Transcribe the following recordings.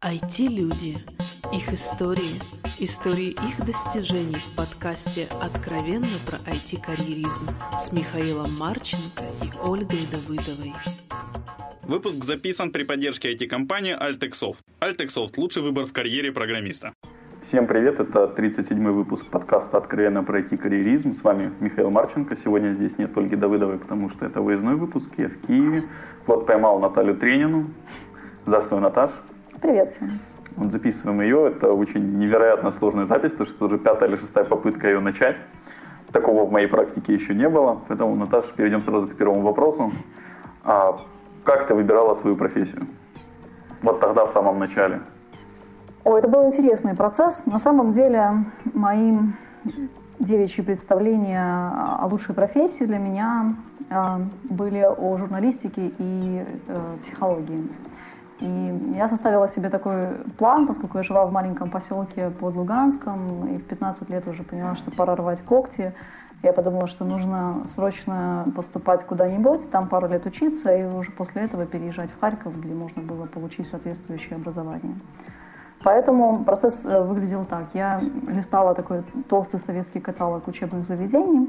IT-люди. Их истории. Истории их достижений в подкасте «Откровенно про IT-карьеризм» с Михаилом Марченко и Ольгой Давыдовой. Выпуск записан при поддержке IT-компании Altexoft. Altexoft – лучший выбор в карьере программиста. Всем привет, это 37-й выпуск подкаста «Откровенно про IT-карьеризм». С вами Михаил Марченко. Сегодня здесь нет Ольги Давыдовой, потому что это выездной выпуск, я в Киеве. Вот поймал Наталью Тренину. Здравствуй, Наташ. Привет всем. Вот записываем ее. Это очень невероятно сложная запись, потому что уже пятая или шестая попытка ее начать. Такого в моей практике еще не было. Поэтому, Наташа, перейдем сразу к первому вопросу. А как ты выбирала свою профессию? Вот тогда, в самом начале. О, это был интересный процесс. На самом деле, мои девичьи представления о лучшей профессии для меня а, были о журналистике и э, психологии. И я составила себе такой план, поскольку я жила в маленьком поселке под Луганском, и в 15 лет уже поняла, что пора рвать когти. Я подумала, что нужно срочно поступать куда-нибудь, там пару лет учиться, и уже после этого переезжать в Харьков, где можно было получить соответствующее образование. Поэтому процесс э, выглядел так. Я листала такой толстый советский каталог учебных заведений,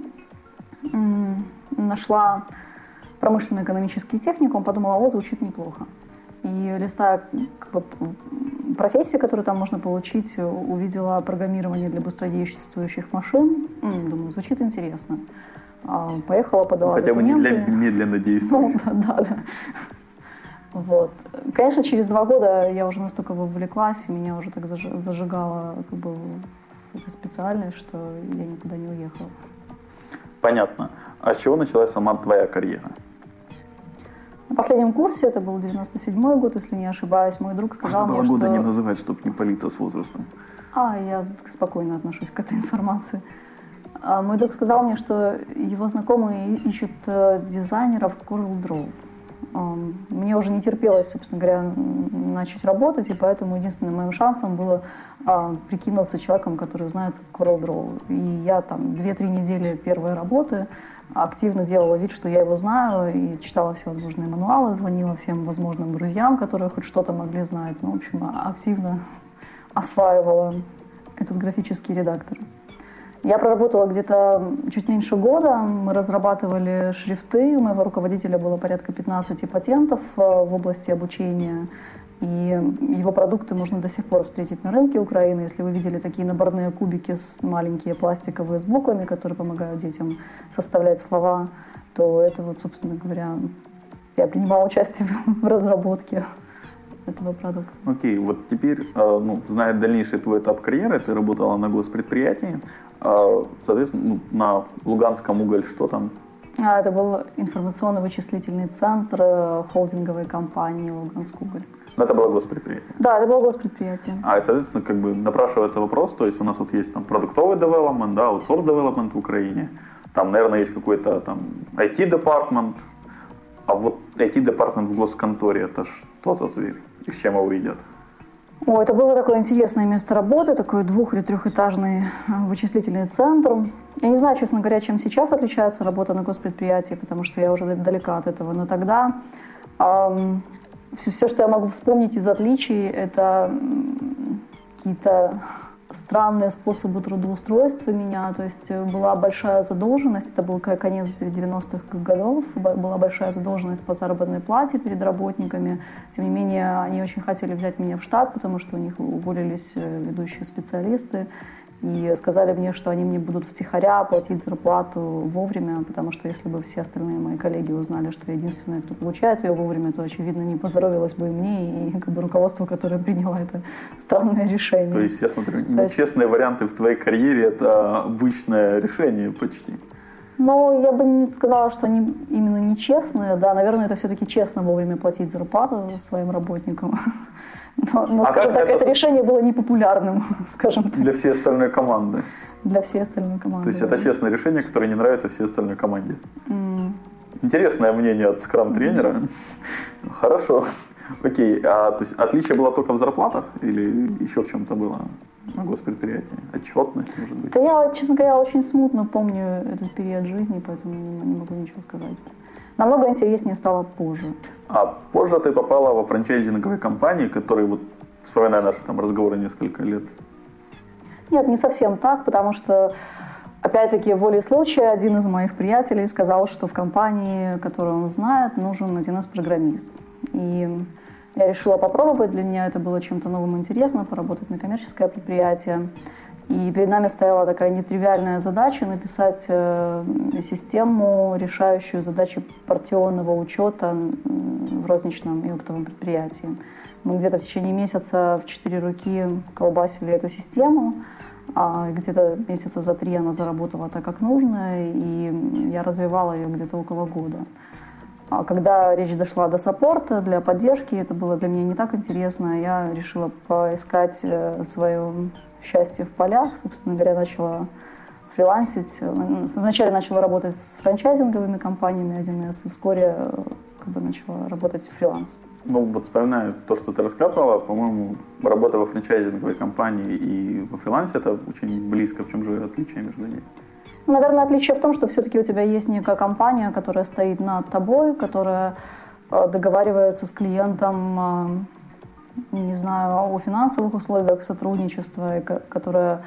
нашла промышленно-экономический техникум, подумала, о, звучит неплохо. И листая как бы, профессии, которые там можно получить, увидела программирование для быстродействующих машин. Думаю, звучит интересно. А, поехала, подала Хотя документы. бы не для медленно действующих. Ну, да, да. Вот. Конечно, через два года я уже настолько вовлеклась, и меня уже так зажигало как бы, специальность, что я никуда не уехала. Понятно. А с чего началась сама твоя карьера? Последнем курсе, это был 97 год, если не ошибаюсь, мой друг сказал Можно было мне, года что... не называть, чтобы не палиться с возрастом. А, я спокойно отношусь к этой информации. А, мой друг сказал мне, что его знакомые ищут э, дизайнеров Coral Draw. Мне уже не терпелось, собственно говоря, начать работать, и поэтому единственным моим шансом было а, прикинуться человеком, который знает Coral Draw. И я там 2-3 недели первой работы активно делала вид, что я его знаю, и читала все возможные мануалы, звонила всем возможным друзьям, которые хоть что-то могли знать. Ну, в общем, активно осваивала этот графический редактор. Я проработала где-то чуть меньше года. Мы разрабатывали шрифты. У моего руководителя было порядка 15 патентов э, в области обучения. И его продукты можно до сих пор встретить на рынке Украины. Если вы видели такие наборные кубики с маленькие пластиковые с буквами, которые помогают детям составлять слова, то это вот, собственно говоря, я принимала участие в разработке этого продукта. Окей, okay, вот теперь, э, ну, зная дальнейший твой этап карьеры, ты работала на госпредприятии, э, соответственно, ну, на Луганском уголь что там? А, это был информационно-вычислительный центр э, холдинговой компании Луганск уголь. Но это было госпредприятие? Да, это было госпредприятие. А, и, соответственно, как бы напрашивается вопрос, то есть у нас вот есть там продуктовый девелопмент, да, аутсорс девелопмент в Украине, там, наверное, есть какой-то там IT-департмент, а вот IT-департмент в госконторе, это что за зверь? И с чем его едят? О, это было такое интересное место работы, такой двух- или трехэтажный э, вычислительный центр. Я не знаю, честно говоря, чем сейчас отличается работа на госпредприятии, потому что я уже далека от этого. Но тогда эм, все, все, что я могу вспомнить из отличий, это какие-то странные способы трудоустройства меня. То есть э, была большая задолженность, это был конец 90-х годов, была большая задолженность по заработной плате перед работниками. Тем не менее, они очень хотели взять меня в штат, потому что у них уволились э, ведущие специалисты и сказали мне, что они мне будут втихаря платить зарплату вовремя, потому что если бы все остальные мои коллеги узнали, что я единственная, кто получает ее вовремя, то, очевидно, не поздоровилось бы и мне, и как бы руководство, которое приняло это странное решение. То есть, я смотрю, нечестные есть... варианты в твоей карьере – это обычное решение почти. Ну, я бы не сказала, что они именно нечестные. Да, наверное, это все-таки честно вовремя платить зарплату своим работникам. Но, но а скажем так, это... это решение было непопулярным, скажем так. Для всей остальной команды. Для всей остальной команды. То есть это честное решение, которое не нравится всей остальной команде. Mm. Интересное мнение от скрам-тренера. Mm. Хорошо. Окей, а то есть отличие было только в зарплатах или еще в чем-то было на госпредприятии? Отчетность, может быть? Да я, честно говоря, очень смутно помню этот период жизни, поэтому не могу ничего сказать. Намного интереснее стало позже. А позже ты попала во франчайзинговые компании, которые вот вспоминая наши там разговоры несколько лет. Нет, не совсем так, потому что Опять-таки, волей случая, один из моих приятелей сказал, что в компании, которую он знает, нужен 1С-программист. И я решила попробовать, для меня это было чем-то новым интересно, поработать на коммерческое предприятие. И перед нами стояла такая нетривиальная задача написать э, систему, решающую задачи партионного учета в розничном и оптовом предприятии. Мы где-то в течение месяца в четыре руки колбасили эту систему, а где-то месяца за три она заработала так, как нужно, и я развивала ее где-то около года. А когда речь дошла до саппорта, для поддержки, это было для меня не так интересно, я решила поискать э, свое счастье в полях. Собственно говоря, начала фрилансить. Вначале начала работать с франчайзинговыми компаниями 1С, и вскоре э, как бы начала работать фриланс. Ну, вот вспоминаю то, что ты рассказывала, по-моему, работа во франчайзинговой компании и во фрилансе это очень близко. В чем же отличие между ними? Наверное, отличие в том, что все-таки у тебя есть некая компания, которая стоит над тобой, которая э, договаривается с клиентом, э, не знаю, о финансовых условиях сотрудничества, которая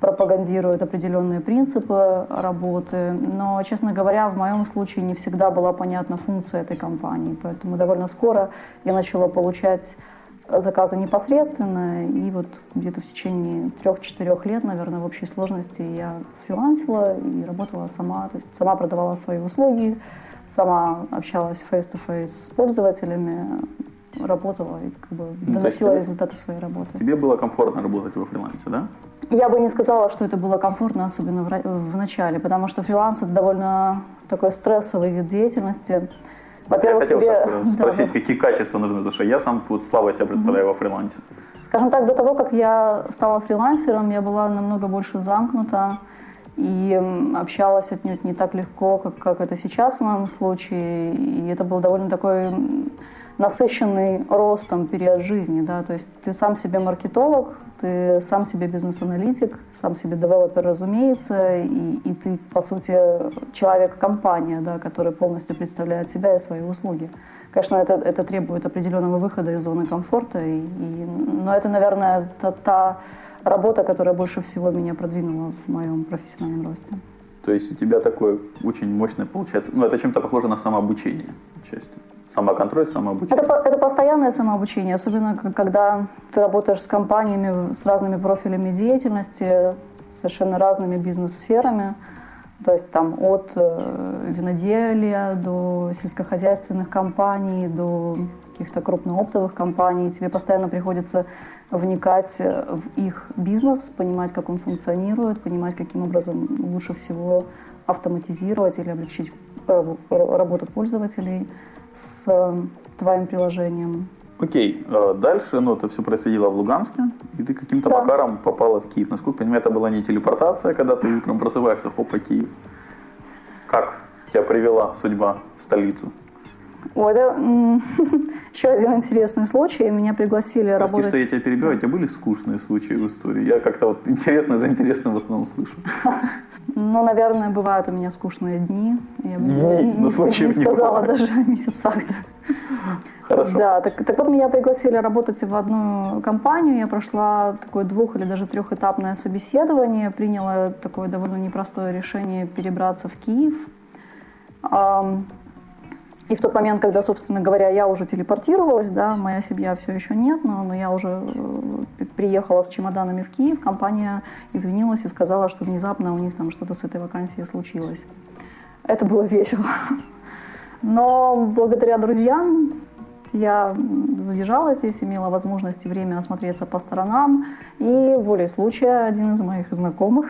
пропагандирует определенные принципы работы, но, честно говоря, в моем случае не всегда была понятна функция этой компании, поэтому довольно скоро я начала получать заказы непосредственно, и вот где-то в течение трех-четырех лет, наверное, в общей сложности я фрилансила и работала сама, то есть сама продавала свои услуги, сама общалась face-to-face с пользователями, работала и как бы ну, доносила ну, результаты своей работы. Тебе было комфортно работать во фрилансе, да? Я бы не сказала, что это было комфортно, особенно в, в начале, потому что фриланс это довольно такой стрессовый вид деятельности. Во-первых, я хотел тебе... спросить, да, какие качества нужны, потому что я сам вот слабо себя представляю mm-hmm. во фрилансе. Скажем так, до того, как я стала фрилансером, я была намного больше замкнута и общалась отнюдь не так легко, как, как это сейчас в моем случае. И это был довольно такой насыщенный ростом период жизни, да, то есть ты сам себе маркетолог, ты сам себе бизнес-аналитик, сам себе девелопер, разумеется, и, и ты, по сути, человек-компания, да, который полностью представляет себя и свои услуги. Конечно, это, это требует определенного выхода из зоны комфорта, и, и, но это, наверное, та, та работа, которая больше всего меня продвинула в моем профессиональном росте. То есть у тебя такое очень мощное получается, ну это чем-то похоже на самообучение, частью. Самоконтроль, самообучение? Это, это постоянное самообучение, особенно когда ты работаешь с компаниями с разными профилями деятельности, совершенно разными бизнес-сферами. То есть там от э, виноделия до сельскохозяйственных компаний, до каких-то крупнооптовых компаний. Тебе постоянно приходится вникать в их бизнес, понимать, как он функционирует, понимать, каким образом лучше всего автоматизировать или облегчить работу пользователей с э, твоим приложением. Окей, э, дальше, ну, это все происходило в Луганске, и ты каким-то да. макаром попала в Киев. Насколько я понимаю, это была не телепортация, когда ты утром просыпаешься, хопа, Киев. Как тебя привела судьба в столицу? Ой, это еще один интересный случай. Меня пригласили Прости, работать... что я тебя перебиваю, у тебя были скучные случаи в истории? Я как-то вот интересно за интересно в основном слышу. Ну, наверное, бывают у меня скучные дни. Я бы не, не, не, сказала не даже о месяцах. Да. Хорошо. Да, так, так вот меня пригласили работать в одну компанию. Я прошла такое двух- или даже трехэтапное собеседование, приняла такое довольно непростое решение перебраться в Киев. И в тот момент, когда, собственно говоря, я уже телепортировалась, да, моя семья все еще нет, но, но я уже э, приехала с чемоданами в Киев, компания извинилась и сказала, что внезапно у них там что-то с этой вакансией случилось. Это было весело. Но благодаря друзьям я задержалась здесь, имела возможность и время осмотреться по сторонам. И волей случая один из моих знакомых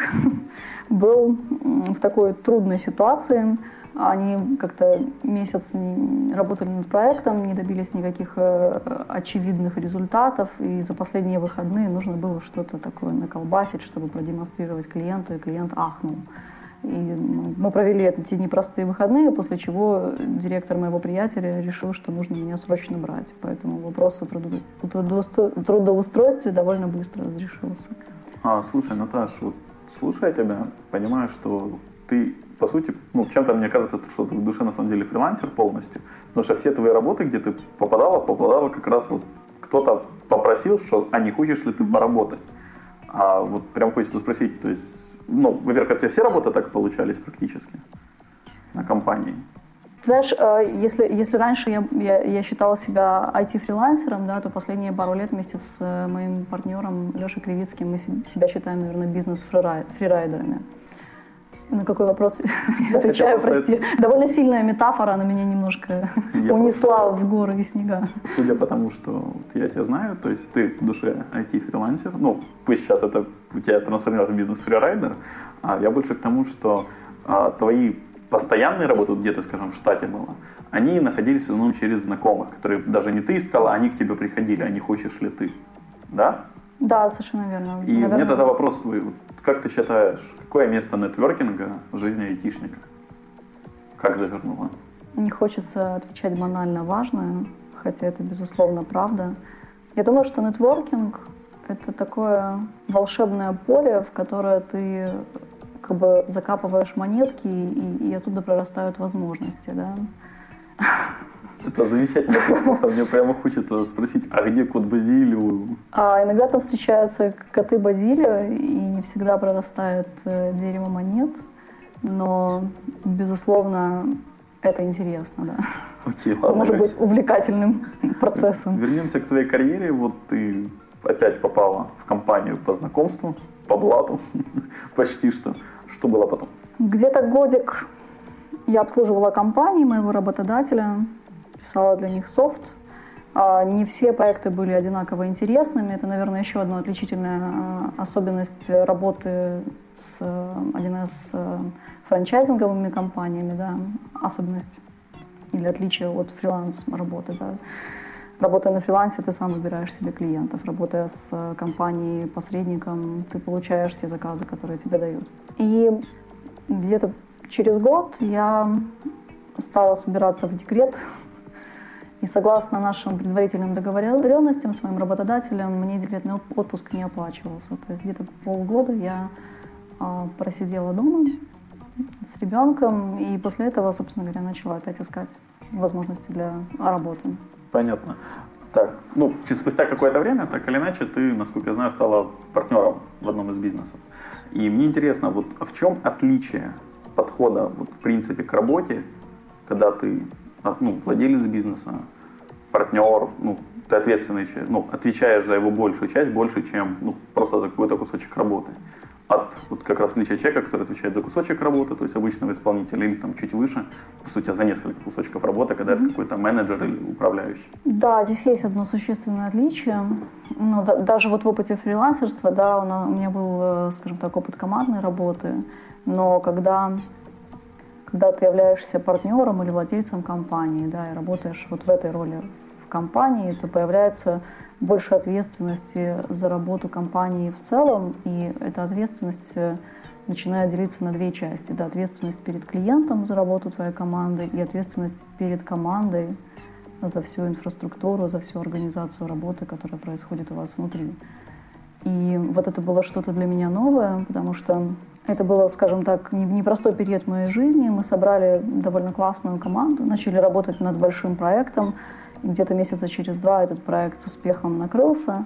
был в такой трудной ситуации, они как-то месяц работали над проектом, не добились никаких э, очевидных результатов, и за последние выходные нужно было что-то такое наколбасить, чтобы продемонстрировать клиенту, и клиент ахнул. И мы провели эти непростые выходные, после чего директор моего приятеля решил, что нужно меня срочно брать. Поэтому вопрос о трудоустройстве довольно быстро разрешился. А, слушай, Наташ, вот слушая тебя, понимаю, что ты по сути, ну, чем-то мне кажется, что ты в душе на самом деле фрилансер полностью, потому что все твои работы, где ты попадала, попадала как раз вот кто-то попросил, что, а не хочешь ли ты поработать? А вот прям хочется спросить, то есть, ну, во-первых, у тебя все работы так получались практически на компании? Знаешь, э, если, если раньше я, я, я считала себя IT-фрилансером, да, то последние пару лет вместе с э, моим партнером Лешей Кривицким мы себя считаем, наверное, бизнес-фрирайдерами. На какой вопрос я отвечаю, прости. Довольно сильная метафора, она меня немножко я унесла в горы и снега. Судя по тому, что вот я тебя знаю, то есть ты в душе IT-фрилансер, ну, пусть сейчас это у тебя трансформируется в бизнес-фрирайдер, а я больше к тому, что а, твои постоянные работы, где-то, скажем, в штате было, они находились в основном через знакомых, которые даже не ты искала, они к тебе приходили, а не хочешь ли ты. Да? Да, совершенно верно. И Наверное... мне тогда вопрос твой. Как ты считаешь, какое место нетворкинга в жизни айтишника? Как завернула? Не хочется отвечать банально важное, хотя это, безусловно, правда. Я думаю, что нетворкинг — это такое волшебное поле, в которое ты как бы закапываешь монетки, и, и оттуда прорастают возможности, да. Это замечательно, просто мне прямо хочется спросить, а где кот Базилио? А иногда там встречаются коты Базилио, и не всегда прорастает э, дерево монет, но, безусловно, это интересно, да. Окей, ладно. Может быть увлекательным процессом. Вернемся к твоей карьере. Вот ты опять попала в компанию по знакомству, по блату, почти что. Что было потом? Где-то годик я обслуживала компании моего работодателя, писала для них софт. А, не все проекты были одинаково интересными. Это, наверное, еще одна отличительная а, особенность работы с 1С э, франчайзинговыми компаниями, да, особенность или отличие от фриланс-работы. Да. Работая на фрилансе, ты сам выбираешь себе клиентов. Работая с э, компанией, посредником, ты получаешь те заказы, которые тебе дают. И где-то через год я стала собираться в декрет. И согласно нашим предварительным договоренностям с моим работодателем, мне декретный отпуск не оплачивался. То есть где-то полгода я а, просидела дома с ребенком, и после этого, собственно говоря, начала опять искать возможности для работы. Понятно. Так, ну, спустя какое-то время, так или иначе, ты, насколько я знаю, стала партнером в одном из бизнесов. И мне интересно, вот в чем отличие подхода, вот, в принципе, к работе, когда ты ну, владелец бизнеса, партнер, ну, ты ответственный, ну, отвечаешь за его большую часть, больше, чем ну, просто за какой-то кусочек работы от вот как раз отличия человека, который отвечает за кусочек работы, то есть обычного исполнителя, или там чуть выше, по сути, за несколько кусочков работы, когда mm-hmm. это какой-то менеджер или управляющий. Да, здесь есть одно существенное отличие. Ну, да, даже вот в опыте фрилансерства, да, у меня был, э, скажем так, опыт командной работы, но когда когда ты являешься партнером или владельцем компании, да, и работаешь вот в этой роли в компании, то появляется больше ответственности за работу компании в целом, и эта ответственность э, начинает делиться на две части. Да, ответственность перед клиентом за работу твоей команды и ответственность перед командой за всю инфраструктуру, за всю организацию работы, которая происходит у вас внутри. И вот это было что-то для меня новое, потому что это было, скажем так, непростой период моей жизни. Мы собрали довольно классную команду, начали работать над большим проектом, где-то месяца через два этот проект с успехом накрылся.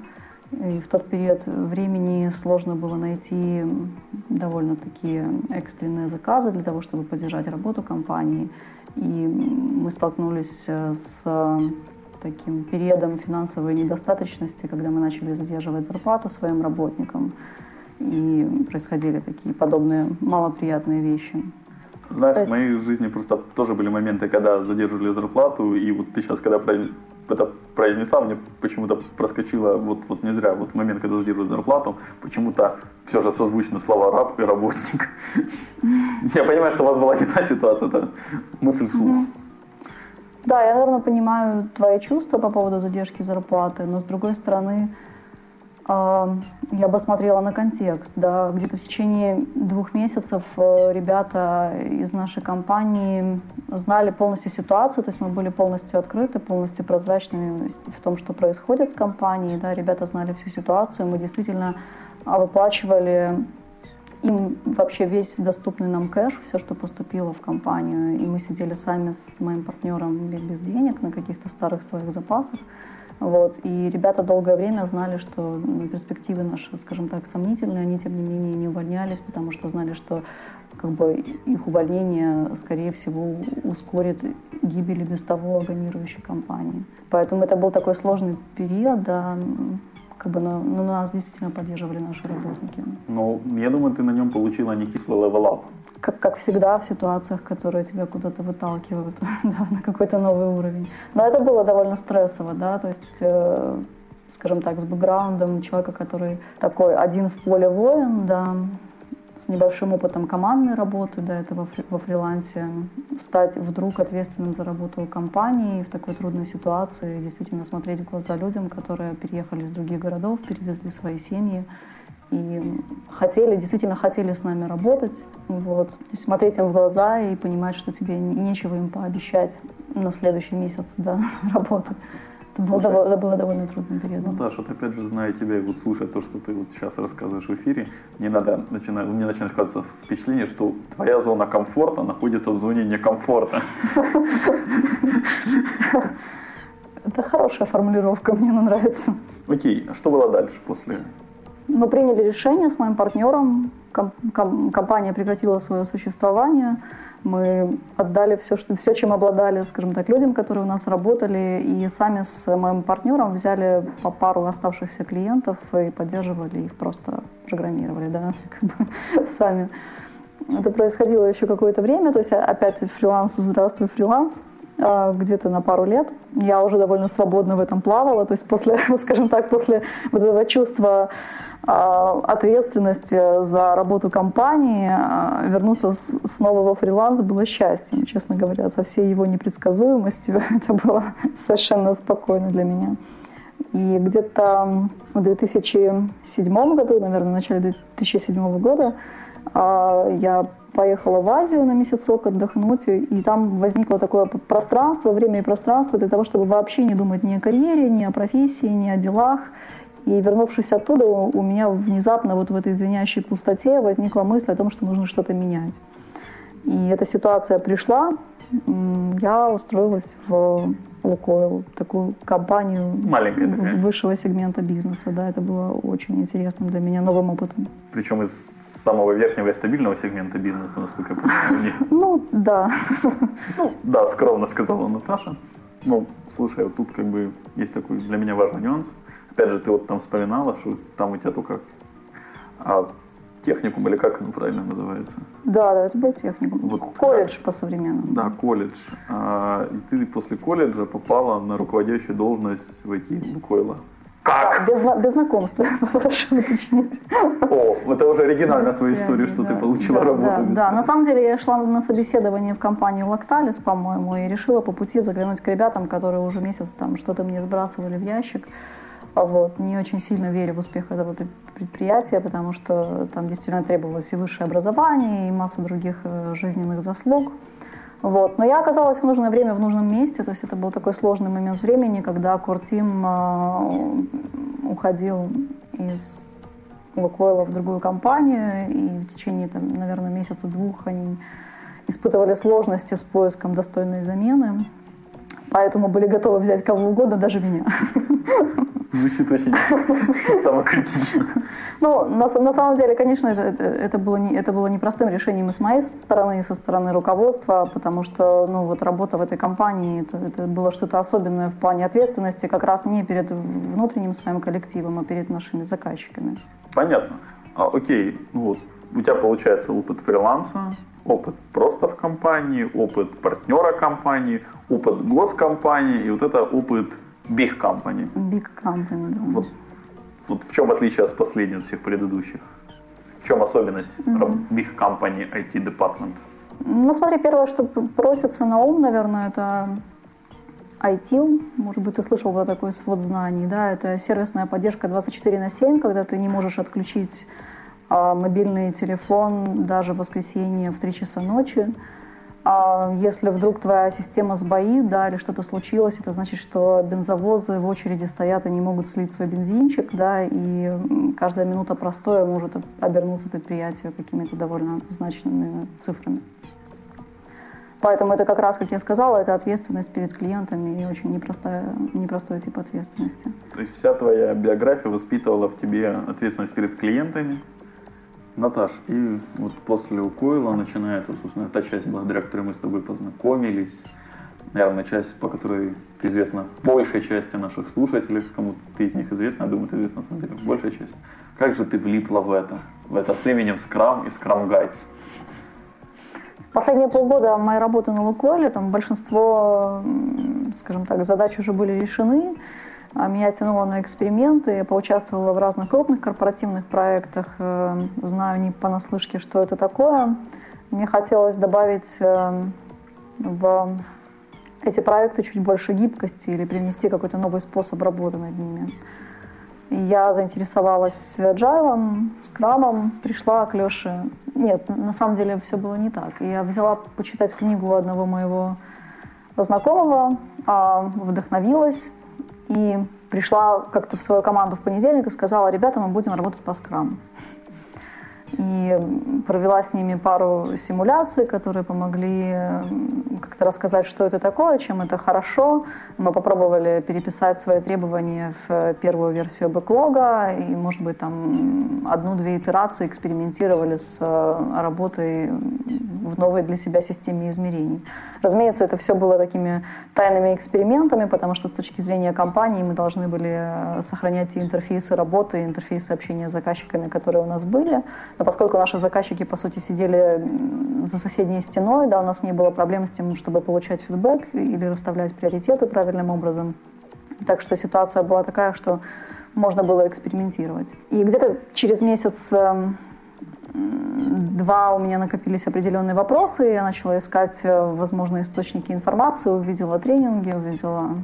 И в тот период времени сложно было найти довольно-таки экстренные заказы для того, чтобы поддержать работу компании. И мы столкнулись э, с таким периодом финансовой недостаточности, когда мы начали задерживать зарплату своим работникам. И происходили такие подобные малоприятные вещи. Знаешь, есть... в моей жизни просто тоже были моменты, когда задерживали зарплату, и вот ты сейчас, когда это произнесла, мне почему-то проскочило, вот, вот не зря, вот момент, когда задерживают зарплату, почему-то все же созвучно слова раб и работник. Я понимаю, что у вас была не та ситуация, это мысль вслух. Да, я, наверное, понимаю твои чувства по поводу задержки зарплаты, но с другой стороны, я бы смотрела на контекст. Да. Где-то в течение двух месяцев э, ребята из нашей компании знали полностью ситуацию, то есть мы были полностью открыты, полностью прозрачными в том, что происходит с компанией. Да. Ребята знали всю ситуацию, мы действительно а, выплачивали им вообще весь доступный нам кэш, все, что поступило в компанию. И мы сидели сами с моим партнером без денег на каких-то старых своих запасах Вот. И ребята долгое время знали, что перспективы наши, скажем так, сомнительные. Они, тем не менее, не увольнялись, потому что знали, что как бы, их увольнение, скорее всего, ускорит гибель без того агонирующей компании. Поэтому это был такой сложный период, да, как бы, но, но нас действительно поддерживали наши работники. Ну, я думаю, ты на нем получила некислый level Как, как всегда в ситуациях, которые тебя куда-то выталкивают да, на какой-то новый уровень. Но это было довольно стрессово, да, то есть, э, скажем так, с бэкграундом человека, который такой один в поле воин, да, с небольшим опытом командной работы до этого во фрилансе, стать вдруг ответственным за работу компании в такой трудной ситуации, действительно смотреть в глаза людям, которые переехали из других городов, перевезли свои семьи и хотели, действительно хотели с нами работать, вот, смотреть им в глаза и понимать, что тебе нечего им пообещать на следующий месяц да, работы. Это было, Слушай, это было довольно трудным периодом. Наташа, вот опять же, зная тебя и вот слушая то, что ты вот сейчас рассказываешь в эфире, мне надо начинать, мне начинает складываться впечатление, что твоя зона комфорта находится в зоне некомфорта. Это хорошая формулировка, мне она нравится. Окей, а что было дальше после? Мы приняли решение с моим партнером, компания прекратила свое существование, мы отдали все, что, все, чем обладали, скажем так, людям, которые у нас работали, и сами с моим партнером взяли по пару оставшихся клиентов и поддерживали их, просто программировали, да, как бы сами. Это происходило еще какое-то время, то есть опять фриланс, здравствуй, фриланс, а, где-то на пару лет. Я уже довольно свободно в этом плавала, то есть после, скажем так, после вот этого чувства а, ответственности за работу компании, а, вернуться снова во фриланс было счастьем, честно говоря, со всей его непредсказуемостью. Это было совершенно спокойно для меня. И где-то в 2007 году, наверное, в начале 2007 года а, я поехала в Азию на месяцок отдохнуть, и там возникло такое пространство, время и пространство для того, чтобы вообще не думать ни о карьере, ни о профессии, ни о делах. И вернувшись оттуда, у меня внезапно вот в этой звенящей пустоте возникла мысль о том, что нужно что-то менять. И эта ситуация пришла, я устроилась в Лукойл, такую компанию Маленькая такая. высшего сегмента бизнеса. Да, это было очень интересным для меня новым опытом. Причем из самого верхнего и стабильного сегмента бизнеса, насколько я понимаю. Ну, да. Ну, да, скромно сказала Наташа. Ну, слушай, вот тут как бы есть такой для меня важный нюанс – Опять же, ты вот там вспоминала, что там у тебя только а, техникум, или как оно правильно называется? Да, да, это был техникум. Вот, колледж да, по-современному. Да, колледж. А, и ты после колледжа попала на руководящую должность в IT Лукойла. Как? Да, без, без знакомства, прошу уточнить. О, это уже оригинальная твоя история, что да, ты получила да, работу. Да, да, на самом деле я шла на собеседование в компанию Лакталис, по-моему, и решила по пути заглянуть к ребятам, которые уже месяц там что-то мне сбрасывали в ящик. Вот. Не очень сильно верю в успех этого предприятия, потому что там действительно требовалось и высшее образование, и масса других э, жизненных заслуг. Вот. Но я оказалась в нужное время в нужном месте, то есть это был такой сложный момент времени, когда Куртим э, уходил из Лукойла в другую компанию, и в течение, там, наверное, месяца-двух они испытывали сложности с поиском достойной замены, поэтому были готовы взять кого угодно, даже меня. Звучит очень самокритично. Ну, на, на самом деле, конечно, это, это, было не, это было непростым решением и с моей стороны, и со стороны руководства, потому что ну, вот работа в этой компании, это, это было что-то особенное в плане ответственности, как раз не перед внутренним своим коллективом, а перед нашими заказчиками. Понятно. А, окей, ну вот, у тебя получается опыт фриланса, опыт просто в компании, опыт партнера компании, опыт госкомпании, и вот это опыт Big Company. Big Company, да. Вот, вот в чем отличие от последних всех предыдущих? В чем особенность mm-hmm. Big Company IT Department? Ну, смотри, первое, что просится на ум, наверное, это IT. Может быть, ты слышал про такой свод знаний, да? Это сервисная поддержка 24 на 7, когда ты не можешь отключить а, мобильный телефон даже в воскресенье в 3 часа ночи. А если вдруг твоя система сбоит, да, или что-то случилось, это значит, что бензовозы в очереди стоят и не могут слить свой бензинчик, да, и каждая минута простоя может обернуться предприятию какими-то довольно значными цифрами. Поэтому это как раз, как я сказала, это ответственность перед клиентами и очень непростая, непростой тип ответственности. То есть вся твоя биография воспитывала в тебе ответственность перед клиентами? Наташ, и вот после Укойла начинается, собственно, та часть, благодаря которой мы с тобой познакомились. Наверное, часть, по которой ты известна большей части наших слушателей, кому ты из них известна, я думаю, ты известна на самом деле большая часть. Как же ты влипла в это, в это с именем Scrum и Scrum Guides? Последние полгода моей работы на Лукойле, там большинство, скажем так, задач уже были решены. А меня тянуло на эксперименты, я поучаствовала в разных крупных корпоративных проектах, э, знаю не понаслышке, что это такое. Мне хотелось добавить э, в эти проекты чуть больше гибкости или привнести какой-то новый способ работы над ними. Я заинтересовалась agile, скрамом, пришла к Леше. Нет, на самом деле все было не так. Я взяла почитать книгу одного моего знакомого, а, вдохновилась и пришла как-то в свою команду в понедельник и сказала, ребята, мы будем работать по скраму и провела с ними пару симуляций, которые помогли как-то рассказать, что это такое, чем это хорошо. Мы попробовали переписать свои требования в первую версию бэклога и, может быть, там одну-две итерации экспериментировали с э, работой в новой для себя системе измерений. Разумеется, это все было такими тайными экспериментами, потому что с точки зрения компании мы должны были э, сохранять и интерфейсы работы, и интерфейсы общения с заказчиками, которые у нас были. Но поскольку наши заказчики, по сути, сидели за соседней стеной, да, у нас не было проблем с тем, чтобы получать фидбэк или расставлять приоритеты правильным образом. Так что ситуация была такая, что можно было экспериментировать. И где-то через месяц эм, два у меня накопились определенные вопросы, я начала искать э, возможные источники информации, увидела тренинги, увидела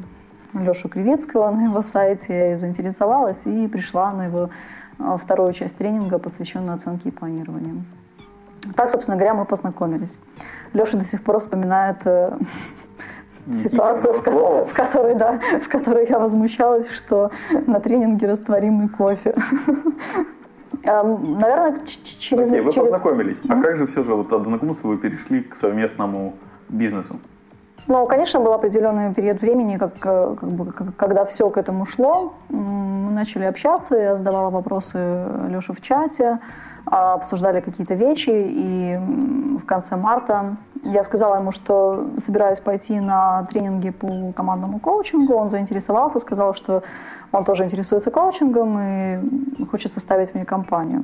Лешу Кривицкого на его сайте, я заинтересовалась и пришла на его э, вторую часть тренинга, посвященную оценке и планированию. Так, собственно говоря, мы познакомились. Леша до сих пор вспоминает э, ситуацию, в которой, в, которой, да, в которой я возмущалась, что на тренинге растворимый кофе. Наверное, через... Окей, вы познакомились. А как же все же вот от знакомства вы перешли к совместному бизнесу? Ну, конечно, был определенный период времени, как, э, как бы, когда все к этому шло. Мы начали общаться, я задавала вопросы Леше в чате, обсуждали какие-то вещи, и в конце марта я сказала ему, что собираюсь пойти на тренинги по командному коучингу. Он заинтересовался, сказал, что он тоже интересуется коучингом и хочет составить мне компанию.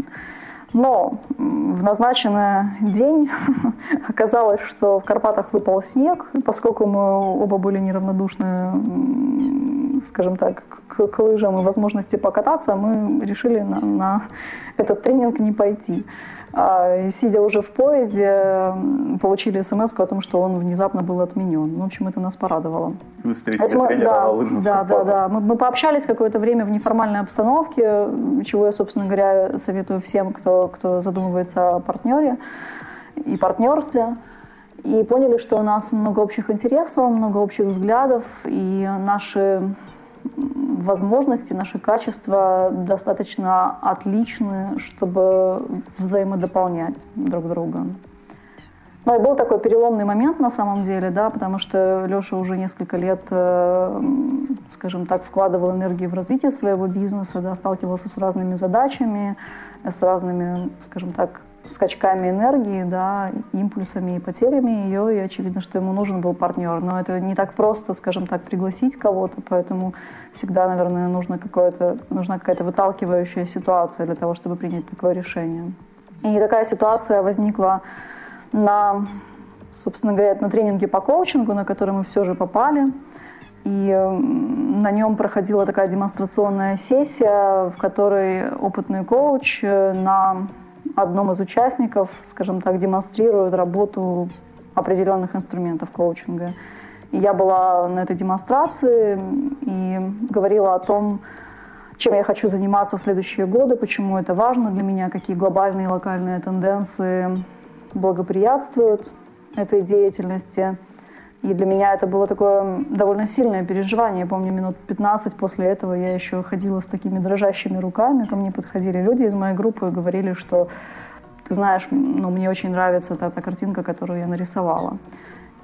Но в назначенный день оказалось, что в Карпатах выпал снег, поскольку мы оба были неравнодушны, скажем так, к, к лыжам и возможности покататься, мы решили на, на этот тренинг не пойти. А, сидя уже в поезде, получили смс о том, что он внезапно был отменен. В общем, это нас порадовало. Вы встретили мы, тренера да, лыжных Да, да, да. Мы, мы пообщались какое-то время в неформальной обстановке, чего я, собственно говоря, советую всем, кто, кто задумывается о партнере и партнерстве. И поняли, что у нас много общих интересов, много общих взглядов, и наши возможности, наши качества достаточно отличны, чтобы взаимодополнять друг друга. Ну был такой переломный момент на самом деле, да, потому что Леша уже несколько лет, э, скажем так, вкладывал энергию в развитие своего бизнеса, да, сталкивался с разными задачами, с разными, скажем так, скачками энергии, да, импульсами и потерями ее, и очевидно, что ему нужен был партнер. Но это не так просто, скажем так, пригласить кого-то, поэтому всегда, наверное, нужно какое-то, нужна какая-то выталкивающая ситуация для того, чтобы принять такое решение. И такая ситуация возникла на, собственно говоря, на тренинге по коучингу, на который мы все же попали. И на нем проходила такая демонстрационная сессия, в которой опытный коуч э, на одном из участников, скажем так, демонстрирует работу определенных инструментов коучинга. И я была на этой демонстрации и говорила о том, чем я хочу заниматься в следующие годы, почему это важно для меня, какие глобальные и локальные тенденции благоприятствуют этой деятельности – и для меня это было такое довольно сильное переживание. Я помню, минут 15 после этого я еще ходила с такими дрожащими руками. Ко мне подходили люди из моей группы и говорили, что ты знаешь, ну, мне очень нравится та, та картинка, которую я нарисовала.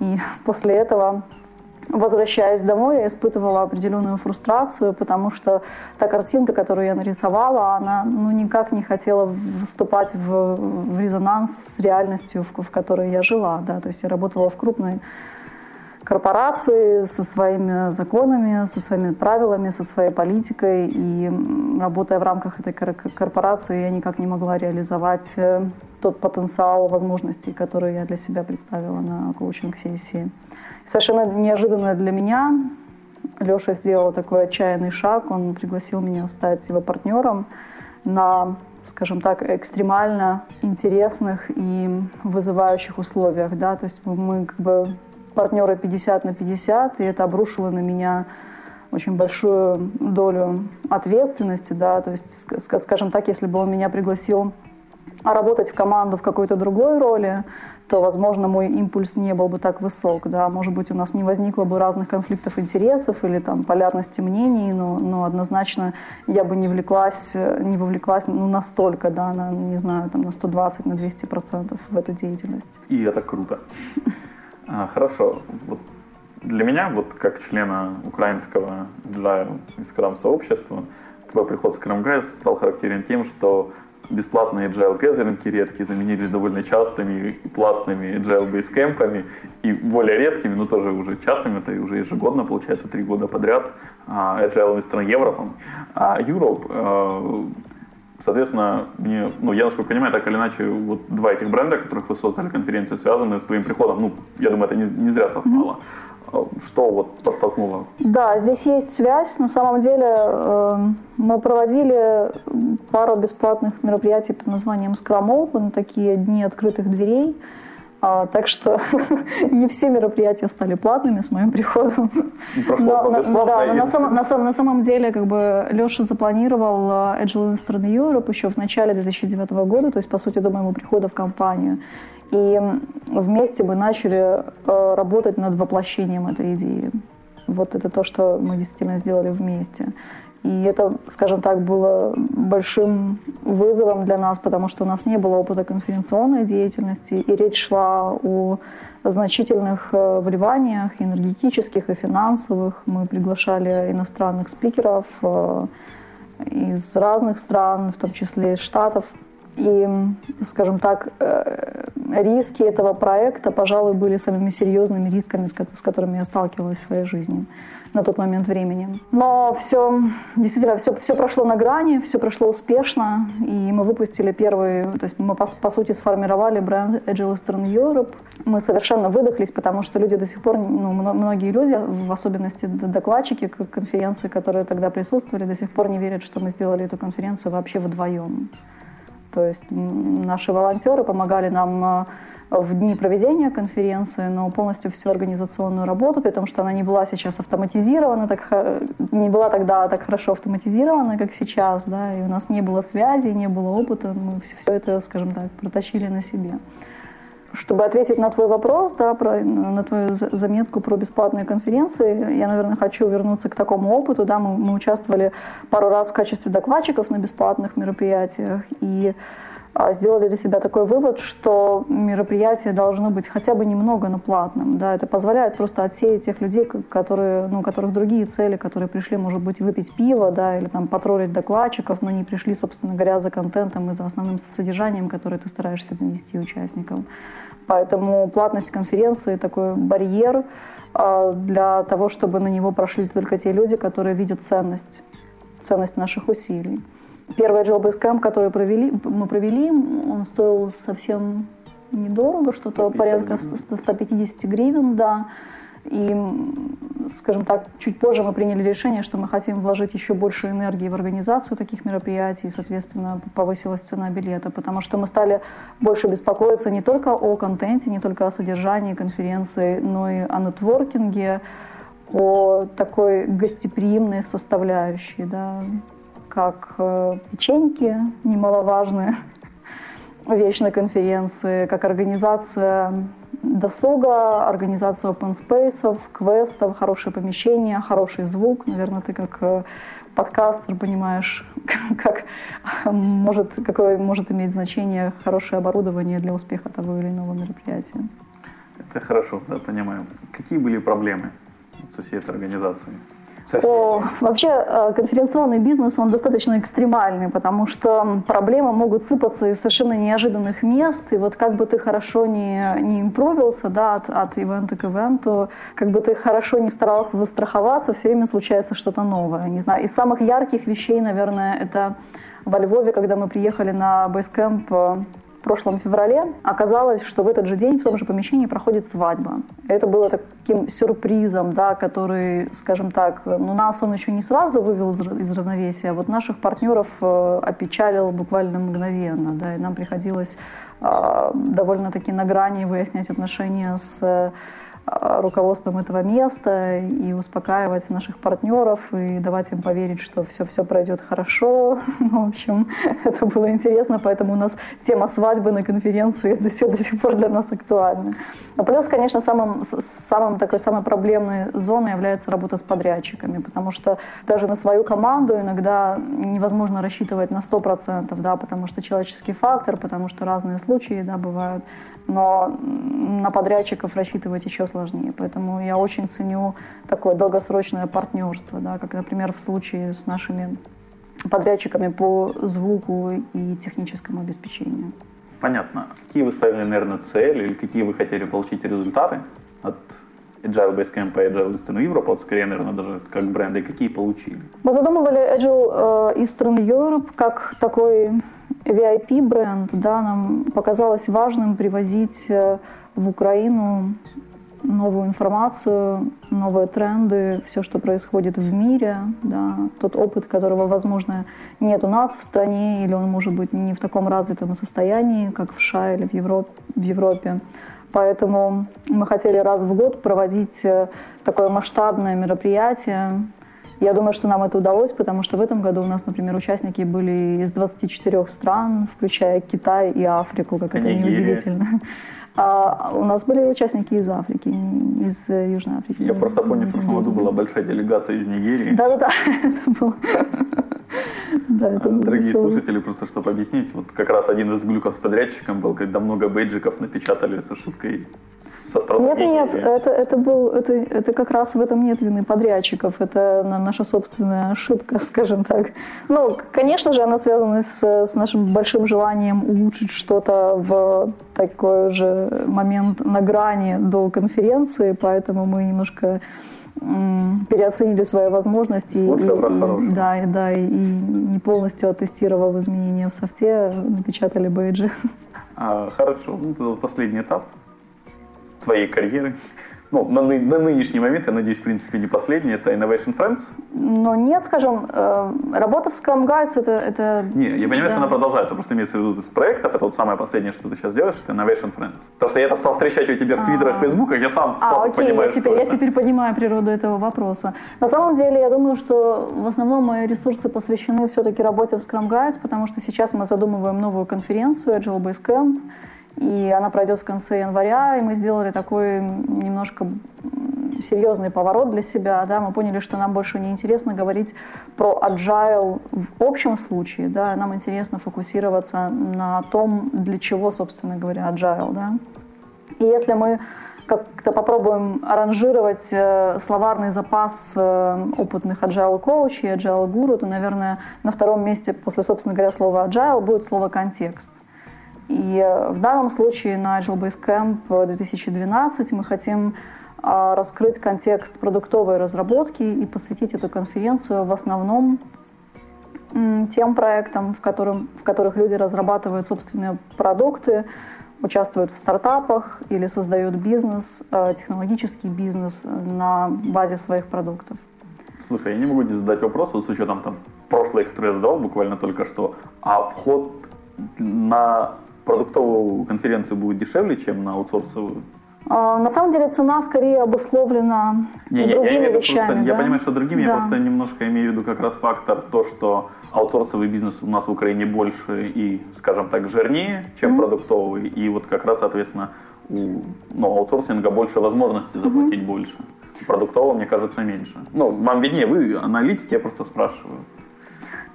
И после этого возвращаясь домой, я испытывала определенную фрустрацию, потому что та картинка, которую я нарисовала, она ну, никак не хотела вступать в, в резонанс с реальностью, в, в которой я жила. Да? То есть я работала в крупной корпорации со своими законами, со своими правилами, со своей политикой. И работая в рамках этой корпорации, я никак не могла реализовать э, тот потенциал возможностей, которые я для себя представила на коучинг-сессии. Совершенно неожиданно для меня Леша сделал такой отчаянный шаг. Он пригласил меня стать его партнером на, скажем так, экстремально интересных и вызывающих условиях. Да? То есть мы как бы партнеры 50 на 50, и это обрушило на меня очень большую долю ответственности, да, то есть, скажем так, если бы он меня пригласил работать в команду в какой-то другой роли, то, возможно, мой импульс не был бы так высок, да, может быть, у нас не возникло бы разных конфликтов интересов или там полярности мнений, но, но однозначно я бы не влеклась, не вовлеклась ну, настолько, да, на, не знаю, там на 120, на 200 процентов в эту деятельность. И это круто. А, хорошо. Вот для меня, вот как члена украинского Agile и Scrum сообщества, твой приход в Scrum стал характерен тем, что бесплатные agile гезеринги редкие заменились довольно частыми и платными agile бейскэмпами и более редкими, но тоже уже частыми, это уже ежегодно, получается, три года подряд, agile стран Европом. А Europe, соответственно, мне, ну, я, насколько понимаю, так или иначе, вот два этих бренда, которых вы создали конференцию, связаны с твоим приходом, ну, я думаю, это не, не зря совпало. Mm-hmm. Что вот подтолкнуло? Да, здесь есть связь. На самом деле э, мы проводили пару бесплатных мероприятий под названием Scrum Open, такие дни открытых дверей. А, так что не все мероприятия стали платными с моим приходом. Но, на, да, но на, самом, на, самом, на самом деле как бы Леша запланировал э, Agile Instant Europe еще в начале 2009 года, то есть по сути до моего прихода в компанию. И вместе мы начали э, работать над воплощением этой идеи. Вот это то, что мы действительно сделали вместе. И это, скажем так, было большим вызовом для нас, потому что у нас не было опыта конференционной деятельности, и речь шла о значительных э, вливаниях энергетических и финансовых. Мы приглашали иностранных спикеров э, из разных стран, в том числе из Штатов, и, скажем так, э, риски этого проекта, пожалуй, были самыми серьезными рисками, с которыми я сталкивалась в своей жизни на тот момент времени. Но все, действительно, все, все прошло на грани, все прошло успешно, и мы выпустили первый, то есть мы, по, по сути, сформировали бренд Agile Eastern Europe. Мы совершенно выдохлись, потому что люди до сих пор, ну, многие люди, в особенности докладчики конференции, которые тогда присутствовали, до сих пор не верят, что мы сделали эту конференцию вообще вдвоем. То есть наши волонтеры помогали нам э, в дни проведения конференции, но полностью всю организационную работу, потому что она не была сейчас автоматизирована, так, не была тогда так хорошо автоматизирована, как сейчас, да, и у нас не было связи, не было опыта, мы все, все это, скажем так, протащили на себе. Чтобы ответить на твой вопрос, да, про, на твою заметку про бесплатные конференции, я, наверное, хочу вернуться к такому опыту. Да, мы, мы участвовали пару раз в качестве докладчиков на бесплатных мероприятиях и сделали для себя такой вывод, что мероприятие должно быть хотя бы немного, но платным. Да, это позволяет просто отсеять тех людей, которые, ну, у которых другие цели, которые пришли, может быть, выпить пиво, да, или там потроллить докладчиков, но не пришли, собственно говоря, за контентом и за основным содержанием, которое ты стараешься донести участникам. Поэтому платность конференции такой барьер а, для того, чтобы на него прошли только те люди, которые видят ценность, ценность наших усилий. Первый Agile Basecamp, который провели, мы провели, он стоил совсем недорого, что-то порядка 150 гривен, да. И, скажем так, чуть позже мы приняли решение, что мы хотим вложить еще больше энергии в организацию таких мероприятий, и, соответственно, повысилась цена билета, потому что мы стали больше беспокоиться не только о контенте, не только о содержании конференции, но и о нетворкинге, о такой гостеприимной составляющей, да, как э, печеньки, немаловажные вещь на конференции, как организация досуга, организация open space, квестов, хорошее помещение, хороший звук. Наверное, ты как э, подкастер понимаешь, как может, какое может иметь значение хорошее оборудование для успеха того или иного мероприятия. Это хорошо, да, понимаю. Какие были проблемы со всей этой организацией? О, вообще э, конференционный бизнес, он достаточно экстремальный, потому что проблемы могут сыпаться из совершенно неожиданных мест, и вот как бы ты хорошо не, не импровился, да, от, от ивента к ивенту, как бы ты хорошо не старался застраховаться, все время случается что-то новое. Не знаю, из самых ярких вещей, наверное, это во Львове, когда мы приехали на бейскэмп в прошлом феврале оказалось, что в этот же день в том же помещении проходит свадьба. Это было таким сюрпризом, да, который, скажем так, ну, нас он еще не сразу вывел из равновесия, а вот наших партнеров э, опечалил буквально мгновенно, да, и нам приходилось э, довольно-таки на грани выяснять отношения с руководством этого места и успокаивать наших партнеров и давать им поверить, что все-все пройдет хорошо. В общем, это было интересно, поэтому у нас тема свадьбы на конференции до сих, до сих пор для нас актуальна. Но плюс, конечно, самым, самым такой самой проблемной зоной является работа с подрядчиками, потому что даже на свою команду иногда невозможно рассчитывать на 100%, да, потому что человеческий фактор, потому что разные случаи да, бывают но на подрядчиков рассчитывать еще сложнее. Поэтому я очень ценю такое долгосрочное партнерство, да, как, например, в случае с нашими подрядчиками по звуку и техническому обеспечению. Понятно. Какие вы ставили, наверное, цели или какие вы хотели получить результаты от Agile Basecamp и Agile Eastern Europe, вот скорее, наверное, даже как бренды, какие получили? Мы задумывали Agile э, Eastern Europe как такой VIP-бренд, да, нам показалось важным привозить э, в Украину новую информацию, новые тренды, все, что происходит в мире, да, тот опыт, которого, возможно, нет у нас в стране, или он может быть не в таком развитом состоянии, как в США или в Европе. В Европе. Поэтому мы хотели раз в год проводить э, такое масштабное мероприятие, я думаю, что нам это удалось, потому что в этом году у нас, например, участники были из 24 стран, включая Китай и Африку, как это неудивительно. А у нас были участники из Африки, из Южной Африки. Я просто помню, в прошлом году была большая делегация из Нигерии. Да-да-да, это было. Да, это Дорогие слушатели, просто чтобы объяснить, вот как раз один из глюков с подрядчиком был, когда много бейджиков напечатали с ошибкой со Нет, нет, это, это, был, это, это как раз в этом нет вины подрядчиков, это наша собственная ошибка, скажем так. Ну, конечно же, она связана с, с нашим большим желанием улучшить что-то в такой же момент на грани до конференции, поэтому мы немножко переоценили свои возможности и, да, и, да, и не полностью оттестировав изменения в софте, напечатали бейджи. А, хорошо, ну, это последний этап твоей карьеры? Ну, на, на нынешний момент, я надеюсь, в принципе, не последний, это Innovation Friends? Ну, нет, скажем, э, работа в Scrum Guides, это... это не, я понимаю, да. что она продолжается, просто имеется в виду из проектов, это вот самое последнее, что ты сейчас делаешь, это Innovation Friends. То, что я это стал встречать у тебя в Твиттерах, а. Фейсбуках, я сам а, окей, понимаю, я теперь, я теперь понимаю природу этого вопроса. На самом деле, я думаю, что в основном мои ресурсы посвящены все-таки работе в Scrum Guides, потому что сейчас мы задумываем новую конференцию Agile Base Camp, и она пройдет в конце января, и мы сделали такой немножко серьезный поворот для себя, да, мы поняли, что нам больше не интересно говорить про agile в общем случае, да, нам интересно фокусироваться на том, для чего, собственно говоря, agile, да. И если мы как-то попробуем аранжировать э, словарный запас э, опытных agile коучей, agile гуру, то, наверное, на втором месте после, собственно говоря, слова agile будет слово контекст. И э, в данном случае на Agile Base Camp 2012 мы хотим а, раскрыть контекст продуктовой разработки и посвятить эту конференцию в основном тем проектам, в, котором, в которых люди разрабатывают собственные продукты, участвуют в стартапах или создают бизнес, э, технологический бизнес на базе своих продуктов. Слушай, я не могу не задать вопрос, вот с учетом там прошлых, которые я задал буквально только что, а вход на продуктовую конференцию будет дешевле, чем на аутсорсовую? А, на самом деле цена скорее обусловлена не, другими я, я вещами. Просто, да? Я понимаю, что другими, да. я просто немножко имею в виду как раз фактор то, что аутсорсовый бизнес у нас в Украине больше и, скажем так, жирнее, чем mm-hmm. продуктовый. И вот как раз, соответственно, у ну, аутсорсинга больше возможностей заплатить mm-hmm. больше. Продуктового, мне кажется, меньше. Ну, вам виднее, вы аналитики, я просто спрашиваю.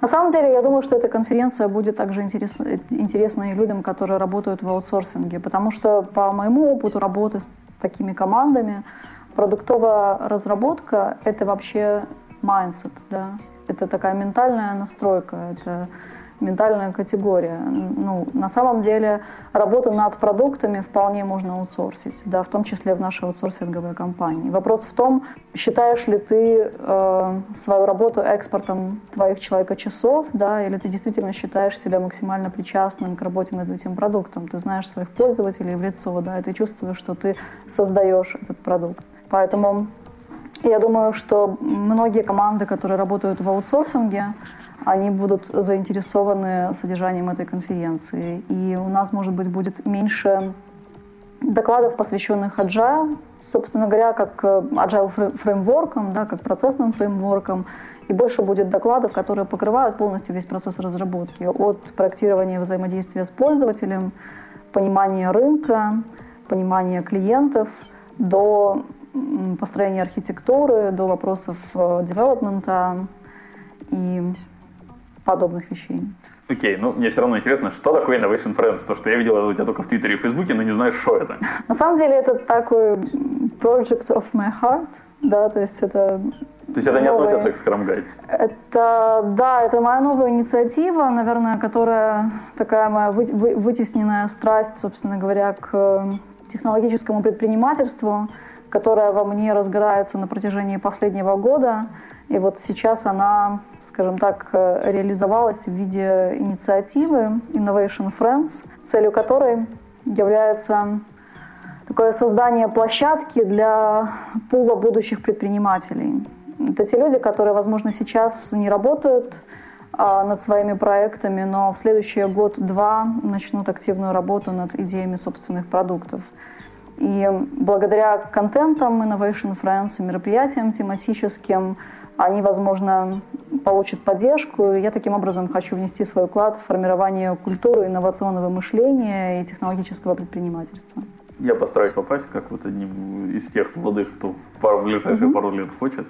На самом деле, я думаю, что эта конференция будет также интересна, интересна и людям, которые работают в аутсорсинге, потому что по моему опыту работы с такими командами. Продуктовая разработка – это вообще mindset, да, это такая ментальная настройка, это ментальная категория. Ну, на самом деле работу над продуктами вполне можно аутсорсить, да, в том числе в нашей аутсорсинговой компании. Вопрос в том, считаешь ли ты э, свою работу экспортом твоих человека-часов, да, или ты действительно считаешь себя максимально причастным к работе над этим продуктом. Ты знаешь своих пользователей в лицо, да, и ты чувствуешь, что ты создаешь этот продукт. Поэтому я думаю, что многие команды, которые работают в аутсорсинге, они будут заинтересованы содержанием этой конференции. И у нас, может быть, будет меньше докладов, посвященных agile, собственно говоря, как э, agile фреймворкам, да, как процессным фреймворкам, и больше будет докладов, которые покрывают полностью весь процесс разработки, от проектирования взаимодействия с пользователем, понимания рынка, понимания клиентов, до построения архитектуры, до вопросов э, девелопмента. И подобных вещей. Окей, okay, ну мне все равно интересно, что такое Innovation Friends? То, что я видела у тебя только в Твиттере и Фейсбуке, но не знаю, что это. На самом деле это такой project of my heart, да, то есть это... То есть это не новый... относится к Scrum Guide? Это, да, это моя новая инициатива, наверное, которая такая моя вы, вы, вытесненная страсть, собственно говоря, к технологическому предпринимательству, которая во мне разгорается на протяжении последнего года. И вот сейчас она скажем так, э, реализовалась в виде инициативы Innovation Friends, целью которой является такое создание площадки для пула будущих предпринимателей. Это те люди, которые, возможно, сейчас не работают а, над своими проектами, но в следующий год-два начнут активную работу над идеями собственных продуктов. И благодаря контентам Innovation Friends и мероприятиям тематическим они, возможно, получат поддержку. Я таким образом хочу внести свой вклад в формирование культуры инновационного мышления и технологического предпринимательства. Я постараюсь попасть, как вот одним из тех молодых, кто пару, в ближайшие угу. пару лет хочет.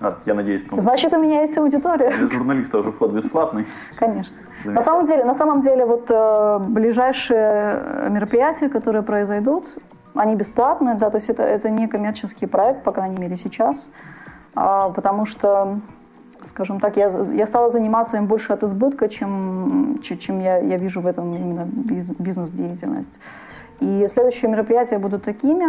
А, я надеюсь, там... Значит, у меня есть аудитория. Для журналиста уже вход бесплатный. Конечно. На самом деле, на самом деле, вот э, ближайшие мероприятия, которые произойдут, они бесплатные, да, то есть это, это не коммерческий проект, по крайней мере, сейчас. А, потому что, скажем так, я, я стала заниматься им больше от избытка, чем, чем я, я вижу в этом именно бизнес-деятельность. И следующие мероприятия будут такими.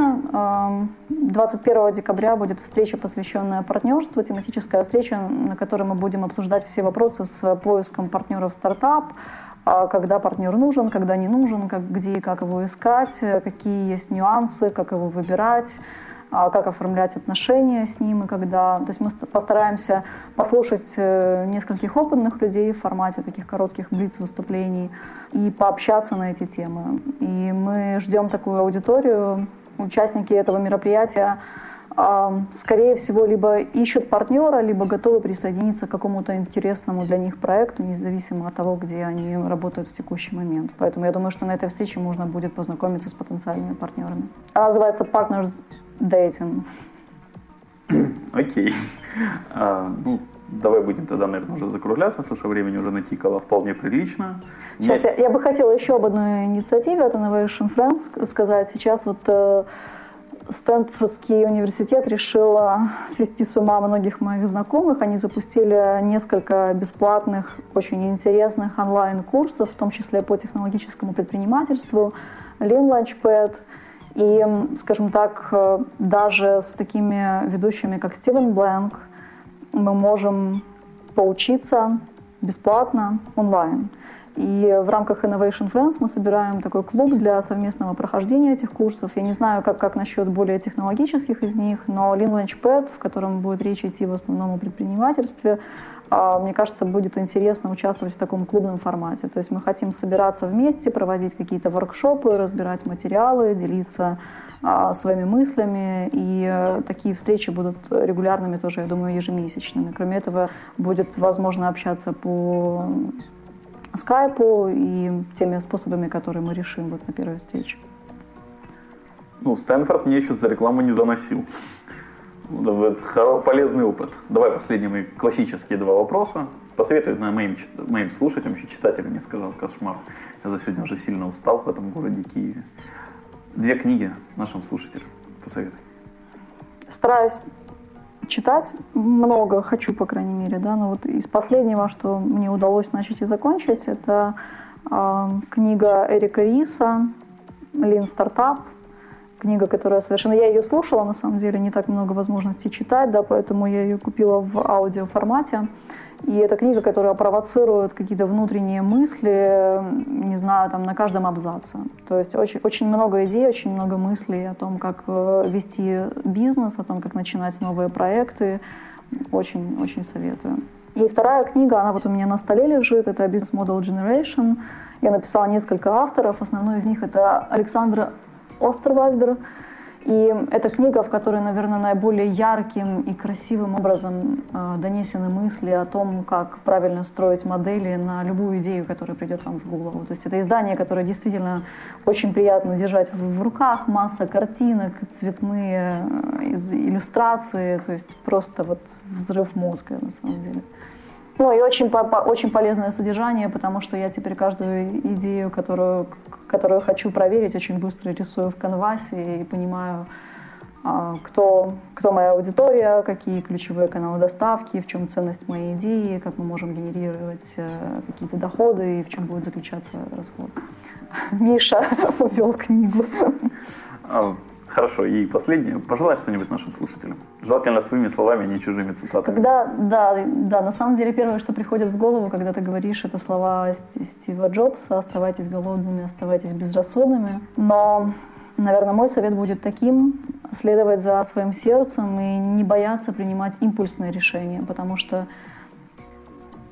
21 декабря будет встреча, посвященная партнерству, тематическая встреча, на которой мы будем обсуждать все вопросы с поиском партнеров стартап, а когда партнер нужен, когда не нужен, как, где и как его искать, какие есть нюансы, как его выбирать, а, как оформлять отношения с ним и когда. То есть мы постараемся послушать э, нескольких опытных людей в формате таких коротких блиц-выступлений и пообщаться на эти темы. И мы ждем такую аудиторию. Участники этого мероприятия а, скорее всего, либо ищут партнера, либо готовы присоединиться к какому-то интересному для них проекту, независимо от того, где они работают в текущий момент. Поэтому я думаю, что на этой встрече можно будет познакомиться с потенциальными партнерами. Она называется Partners Dating. Окей. А, ну, давай будем тогда, наверное, уже закругляться, потому что времени уже натикало вполне прилично. Сейчас я, я бы хотела еще об одной инициативе от Innovation Friends сказать. Сейчас вот э, Стэнфордский университет решил свести с ума многих моих знакомых. Они запустили несколько бесплатных, очень интересных онлайн-курсов, в том числе по технологическому предпринимательству, Lean Launchpad. И, скажем так, э, даже с такими ведущими, как Стивен Бленк, мы можем поучиться бесплатно онлайн. И в рамках Innovation Friends мы собираем такой клуб для совместного прохождения этих курсов. Я не знаю, как, как насчет более технологических из них, но Lean Launchpad, в котором будет речь идти в основном о предпринимательстве, мне кажется, будет интересно участвовать в таком клубном формате. То есть мы хотим собираться вместе, проводить какие-то воркшопы, разбирать материалы, делиться а, своими мыслями. И э, такие встречи будут регулярными тоже, я думаю, ежемесячными. Кроме этого, будет возможно общаться по скайпу и теми способами, которые мы решим вот на первой встрече. Ну, Стэнфорд мне еще за рекламу не заносил. Полезный опыт. Давай последние мои классические два вопроса. Посоветуй на моим, моим слушателям, еще читателям не сказал, кошмар. Я за сегодня уже сильно устал в этом городе Киеве. Две книги нашим слушателям. посоветуй. Стараюсь читать много, хочу, по крайней мере, да, но вот из последнего, что мне удалось начать и закончить, это э, книга Эрика Риса «Лин стартап», книга, которая совершенно... Я ее слушала, на самом деле, не так много возможностей читать, да, поэтому я ее купила в аудиоформате. И это книга, которая провоцирует какие-то внутренние мысли, не знаю, там на каждом абзаце. То есть очень, очень много идей, очень много мыслей о том, как э, вести бизнес, о том, как начинать новые проекты. Очень, очень советую. И вторая книга, она вот у меня на столе лежит, это Business Model Generation. Я написала несколько авторов, основной из них это Александр Остервальдер. И это книга, в которой, наверное, наиболее ярким и красивым образом э, донесены мысли о том, как правильно строить модели на любую идею, которая придет вам в голову. То есть это издание, которое действительно очень приятно держать в руках, масса картинок, цветные э, иллюстрации, то есть просто вот взрыв мозга на самом деле. Ну и очень, очень полезное содержание, потому что я теперь каждую идею, которую, которую хочу проверить, очень быстро рисую в канвасе и понимаю, а, кто, кто моя аудитория, какие ключевые каналы доставки, в чем ценность моей идеи, как мы можем генерировать э, какие-то доходы и в чем будет заключаться расход. Миша увел книгу. А, Хорошо, и последнее. Пожелай что-нибудь нашим слушателям. Желательно своими словами, не чужими цитатами. Когда, да, да, на самом деле первое, что приходит в голову, когда ты говоришь, это слова Стива Джобса «оставайтесь голодными, оставайтесь безрассудными». Но, наверное, мой совет будет таким – следовать за своим сердцем и не бояться принимать импульсные решения, потому что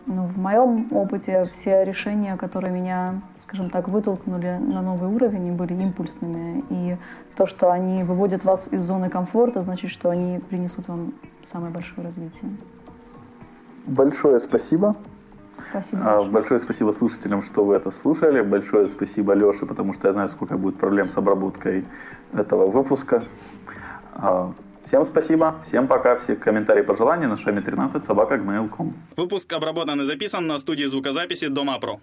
ну, в моем опыте все решения, которые меня, скажем так, вытолкнули на новый уровень, были импульсными. И то, что они выводят вас из зоны комфорта, значит, что они принесут вам самое большое развитие. Большое спасибо. Спасибо. А, большое спасибо слушателям, что вы это слушали. Большое спасибо Леше, потому что я знаю, сколько будет проблем с обработкой этого выпуска. Всем спасибо, всем пока, все комментарии, пожелания на шами 13 собака Выпуск обработан и записан на студии звукозаписи Дома Про.